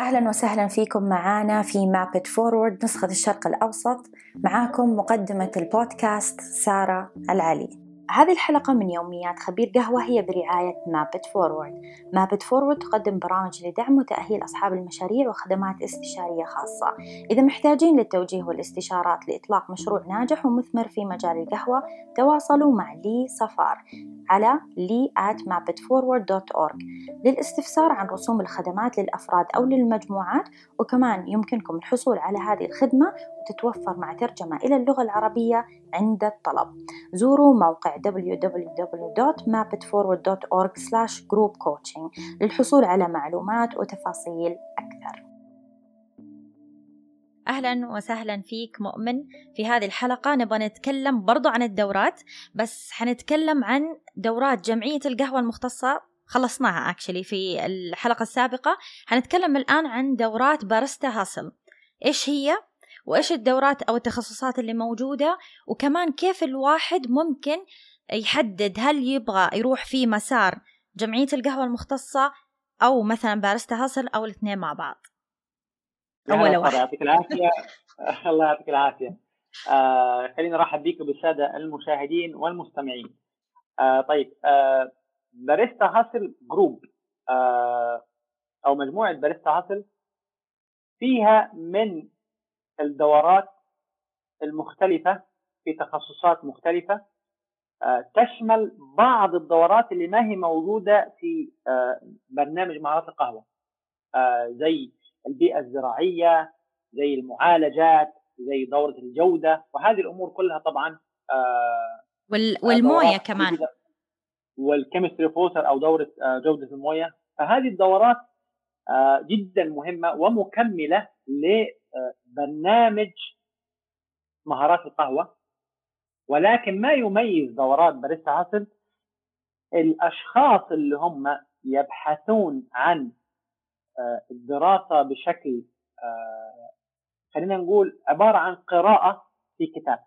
أهلا وسهلا فيكم معانا في مابت فورورد نسخة الشرق الأوسط. معاكم مقدمة البودكاست سارة العلي. هذه الحلقة من يوميات خبير قهوة هي برعاية مابت فورورد مابت فورورد تقدم برامج لدعم وتأهيل أصحاب المشاريع وخدمات استشارية خاصة. إذا محتاجين للتوجيه والاستشارات لإطلاق مشروع ناجح ومثمر في مجال القهوة تواصلوا مع لي صفار على لي at mapitforward.org للاستفسار عن رسوم الخدمات للأفراد أو للمجموعات وكمان يمكنكم الحصول على هذه الخدمة وتتوفر مع ترجمة إلى اللغة العربية عند الطلب. زوروا موقع www.mapitforward.org/groupcoaching للحصول على معلومات وتفاصيل أكثر. أهلا وسهلا فيك مؤمن. في هذه الحلقة نبغى نتكلم برضو عن الدورات بس حنتكلم عن دورات جمعية القهوة المختصة. خلصناها actually في الحلقة السابقة. حنتكلم الآن عن دورات Barista Hustle. إيش هي؟ وإيش الدورات أو التخصصات اللي موجودة وكمان كيف الواحد ممكن يحدد هل يبغى يروح في مسار جمعية القهوة المختصة أو مثلا Barista Hustle أو الاثنين مع بعض. أول واحد. يعطيك العافية. الله يعطيك العافية. آه خلينا نرحب بك بالسادة المشاهدين والمستمعين. آه طيب آه Barista Hustle Group. آه أو مجموعة Barista Hustle فيها من الدورات المختلفة في تخصصات مختلفة آه، تشمل بعض الدورات اللي ما هي موجودة في آه، برنامج مهارات القهوة آه، زي البيئة الزراعية زي المعالجات زي دورة الجودة وهذه الأمور كلها طبعا والموية كمان. والكيمستري فوسر أو دورة جودة الموية. فهذه الدورات جدا مهمة ومكملة لبرنامج مهارات القهوة ولكن ما يميز دورات باريستا عصر الأشخاص اللي هم يبحثون عن آه، الدراسة بشكل آه، خلينا نقول عبارة عن قراءة في كتاب.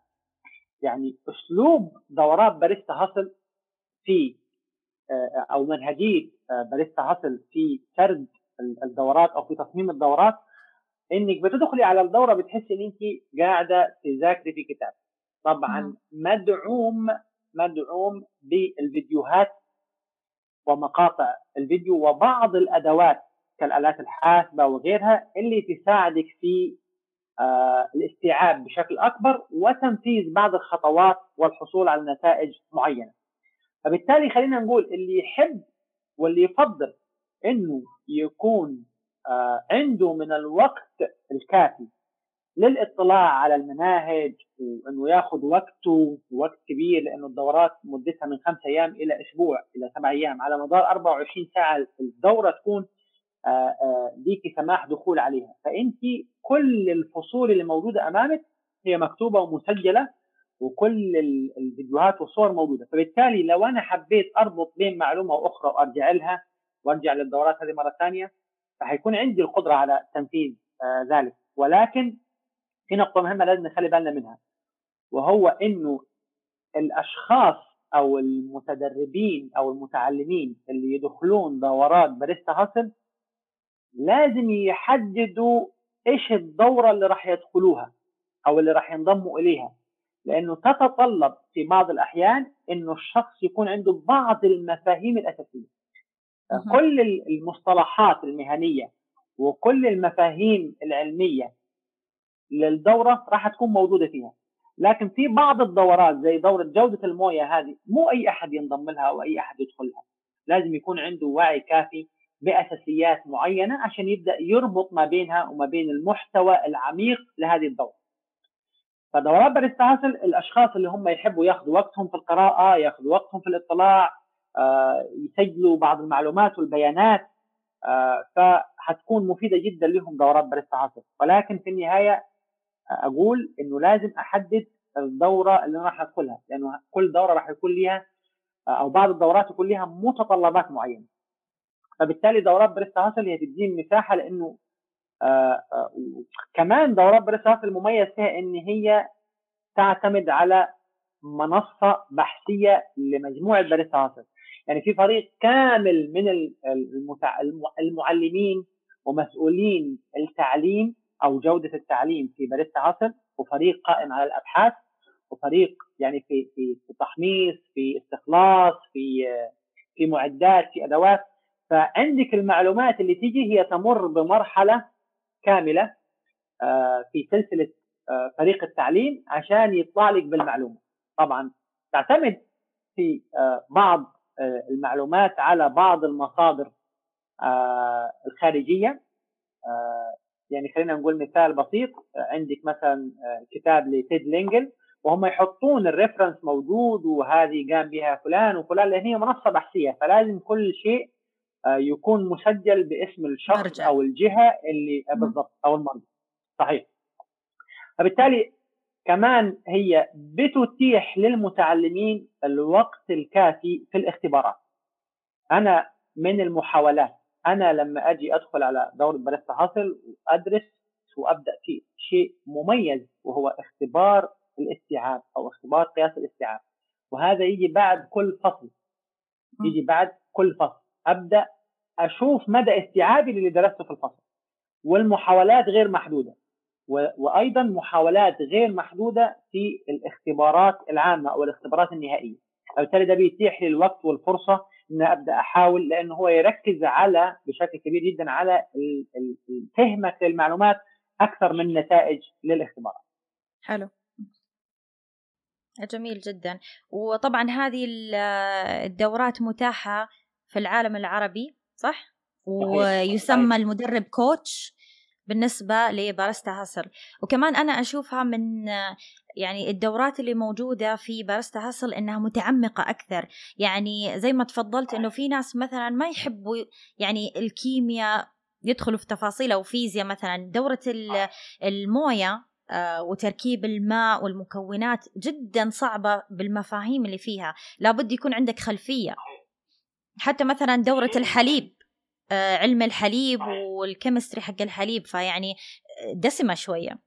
يعني أسلوب دورات باريستا هاسل في آه، أو منهجية باريستا هاسل في سرد الدورات أو في تصميم الدورات إنك بتدخلي على الدورة بتحسي إن انت قاعدة تذاكري في كتاب طبعا مدعوم مدعوم بالفيديوهات ومقاطع الفيديو وبعض الأدوات كالآلات الحاسبة وغيرها اللي تساعدك في آه الاستيعاب بشكل أكبر وتنفيذ بعض الخطوات والحصول على نتائج معينة. فبالتالي خلينا نقول اللي يحب واللي يفضل إنه يكون عنده من الوقت الكافي للاطلاع على المناهج وإنه ياخذ وقته وقت كبير لإنه الدورات مدتها من خمسة أيام إلى أسبوع إلى سبع أيام على مدار 24 ساعة الدورة تكون آه، آه، ليكي سماح دخول عليها. فأنت كل الفصول اللي موجودة أمامك هي مكتوبة ومسجلة وكل الفيديوهات والصور موجودة. فبالتالي لو أنا حبيت أربط بين معلومة وأخرى وأرجع لها وأرجع للدورات هذه مرة ثانية فحيكون عندي القدرة على تنفيذ آه، ذلك. ولكن في نقطة مهمة لازم نخلي بالنا منها. وهو إنه الأشخاص أو المتدربين أو المتعلمين اللي يدخلون دورات باريستا هاسل لازم يحددوا إيش الدورة اللي راح يدخلوها أو اللي راح ينضموا إليها. لأنه تتطلب في بعض الأحيان إنه الشخص يكون عنده بعض المفاهيم الأساسية. كل المصطلحات المهنية وكل المفاهيم العلمية للدورة راح تكون موجودة فيها. لكن في بعض الدورات زي دورة جودة الموية هذه مو أي أحد ينضم لها أو اي احد يدخلها لازم يكون عنده وعي كافي بأساسيات معينة عشان يبدأ يربط ما بينها وما بين المحتوى العميق لهذه الدورة. فدورات باريستا الأشخاص اللي هم يحبوا ياخذوا وقتهم في القراءة ياخذوا وقتهم في الاطلاع يسجلوا بعض المعلومات والبيانات آه، فحتكون مفيدة جدا لهم دورات باريستا ولكن في النهاية أقول إنه لازم أحدد الدورة اللي أنا راح أدخلها. لأنه كل دورة راح يكون لها أو بعض الدورات يكون لها متطلبات معينة. فبالتالي دورات باريستا هاسل هي تديني مساحة لإنه كمان دورات باريستا هاسل المميز فيها إن هي تعتمد على منصة بحثية لمجموعة بريست هاسل يعني في فريق كامل من المعلمين ومسؤولين التعليم أو جودة التعليم في باريستا عصر وفريق قائم على الأبحاث وفريق يعني في في في تحميص في استخلاص في في معدات في أدوات. فعندك المعلومات اللي تيجي هي تمر بمرحلة كاملة آه، في سلسلة آه، فريق التعليم عشان يطلع لك بالمعلومة. طبعا تعتمد في آه، بعض المعلومات على بعض المصادر الخارجية. يعني خلينا نقول مثال بسيط عندك مثلا كتاب ل Ted Lingle وهم يحطون ال reference موجود وهذه قام بها فلان وفلان لأن هي منصة بحثية فلازم كل شيء يكون مسجل باسم الشخص مرجع. أو الجهة اللي بالضبط أو المرجع صحيح. فبالتالي كمان هي بتتيح للمتعلمين الوقت الكافي في الاختبارات. أنا من المحاولات. أنا لما أجي أدخل على دورة بريستا حاصل وأدرس وأبدأ في شيء مميز وهو اختبار الاستيعاب أو اختبار قياس الاستيعاب. وهذا يجي بعد كل فصل. يجي بعد كل فصل. أبدأ أشوف مدى استيعابي للي درسته في الفصل. والمحاولات غير محدودة. وأيضا محاولات غير محدودة في الاختبارات العامة أو الاختبارات النهائية فبالتالي ده بيتيح لي الوقت والفرصة إن أبدأ أحاول لأنه هو يركز على بشكل كبير جدا على فهمك للمعلومات أكثر من نتائج للاختبارات. حلو. جميل جدا وطبعا هذه الدورات متاحة في العالم العربي صح؟ ويسمى المدرب كوتش بالنسبة لبارستا هاسل. وكمان أنا أشوفها من يعني الدورات اللي موجودة في بارستا هاسل إنها متعمقة أكثر. يعني زي ما تفضلت إنه في ناس مثلا ما يحبوا يعني الكيمياء يدخلوا في تفاصيل أو فيزياء مثلا. دورة الموية آه، وتركيب الماء والمكونات جدا صعبة بالمفاهيم اللي فيها. لابد يكون عندك خلفية. حتى مثلا دورة الحليب. علم الحليب والكيمستري حق الحليب فيعني آه، دسمة شوية.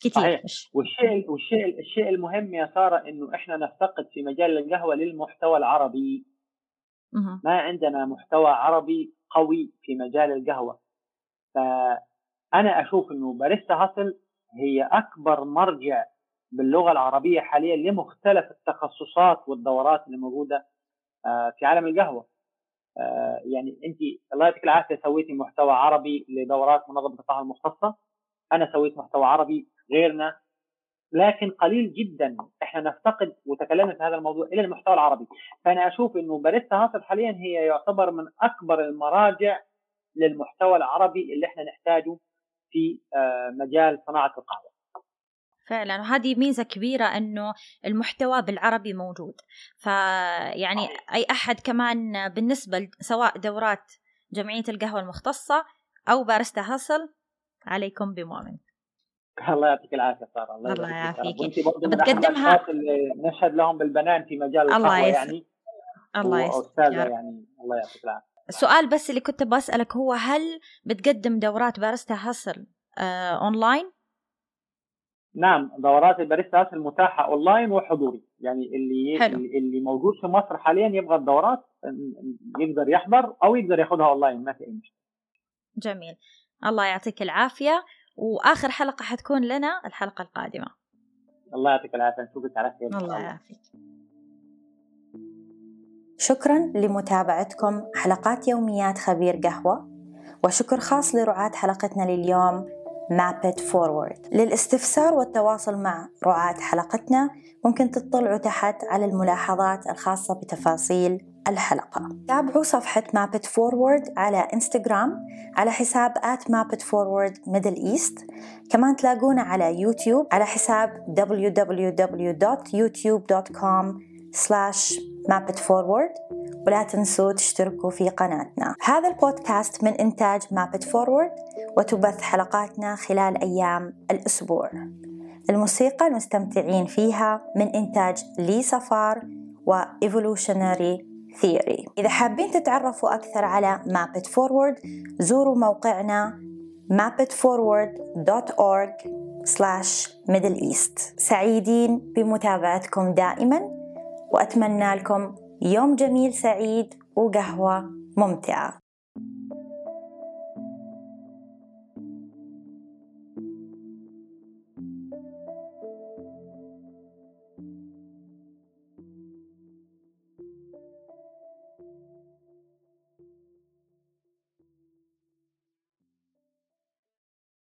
كثير صحيح. والشيء والشيء الشيء المهم يا سارة إنه إحنا نفتقد في مجال القهوة للمحتوى العربي. ما عندنا محتوى عربي قوي في مجال القهوة. فأنا أشوف إنه باريستا هاسل هي أكبر مرجع باللغة العربية حاليا لمختلف التخصصات والدورات اللي موجودة آه، في عالم القهوة. آه، يعني انت الله يعطيك العافية سويتي محتوى عربي لدورات منظمة القهوة المختصة. أنا سويت محتوى عربي غيرنا. لكن قليل جدا إحنا نفتقد وتكلمنا في هذا الموضوع إلى المحتوى العربي. فأنا أشوف إنه باريستا هاصل حاليا هي يعتبر من أكبر المراجع للمحتوى العربي اللي إحنا نحتاجه في آه، مجال صناعة القهوة. فعلا. وهذه ميزة كبيرة أنه المحتوى بالعربي موجود. فيعني أي أحد كمان بالنسبة سواء دورات جمعية القهوة المختصة أو بارستا هاسل. عليكم بمؤمن. الله يعطيك العافية سارة. الله, الله يعافيك. بتقدمها نشهد لهم بالبنان في مجال الله القهوة يعني. الله يسعدك يعني الله يعطيك العافية. السؤال بس اللي كنت بسألك هو هل بتقدم دورات باريستا هاسل آه أونلاين نعم دورات الباريستا المتاحه اونلاين وحضوري. يعني اللي حلو. اللي موجود في مصر حاليا يبغى الدورات يقدر يحضر أو يقدر ياخذها أونلاين ما في أي مشكلة. جميل. الله يعطيك العافية وآخر حلقة حتكون لنا الحلقة القادمة. الله يعطيك العافية نشوفك على خير. الله يعافيك. شكرا لمتابعتكم حلقات يوميات خبير قهوة وشكر خاص لرعاة حلقتنا لليوم Map It Forward. للاستفسار والتواصل مع رعاة حلقتنا ممكن تطلعوا تحت على الملاحظات الخاصة بتفاصيل الحلقة. تابعوا صفحة It Forward على انستغرام على حساب at It Forward Middle East. كمان تلاقونا على يوتيوب على حساب www.youtube.com slash It Forward. ولا تنسوا تشتركوا في قناتنا. هذا البودكاست من إنتاج It Forward وتبث حلقاتنا خلال أيام الأسبوع. الموسيقى المستمتعين فيها من إنتاج لي صفار و Evolutionary Theory. إذا حابين تتعرفوا أكثر على مابت فورورد زوروا موقعنا mapitforward.org slash middle east. سعيدين بمتابعتكم دائما وأتمنى لكم يوم جميل سعيد وقهوة ممتعة.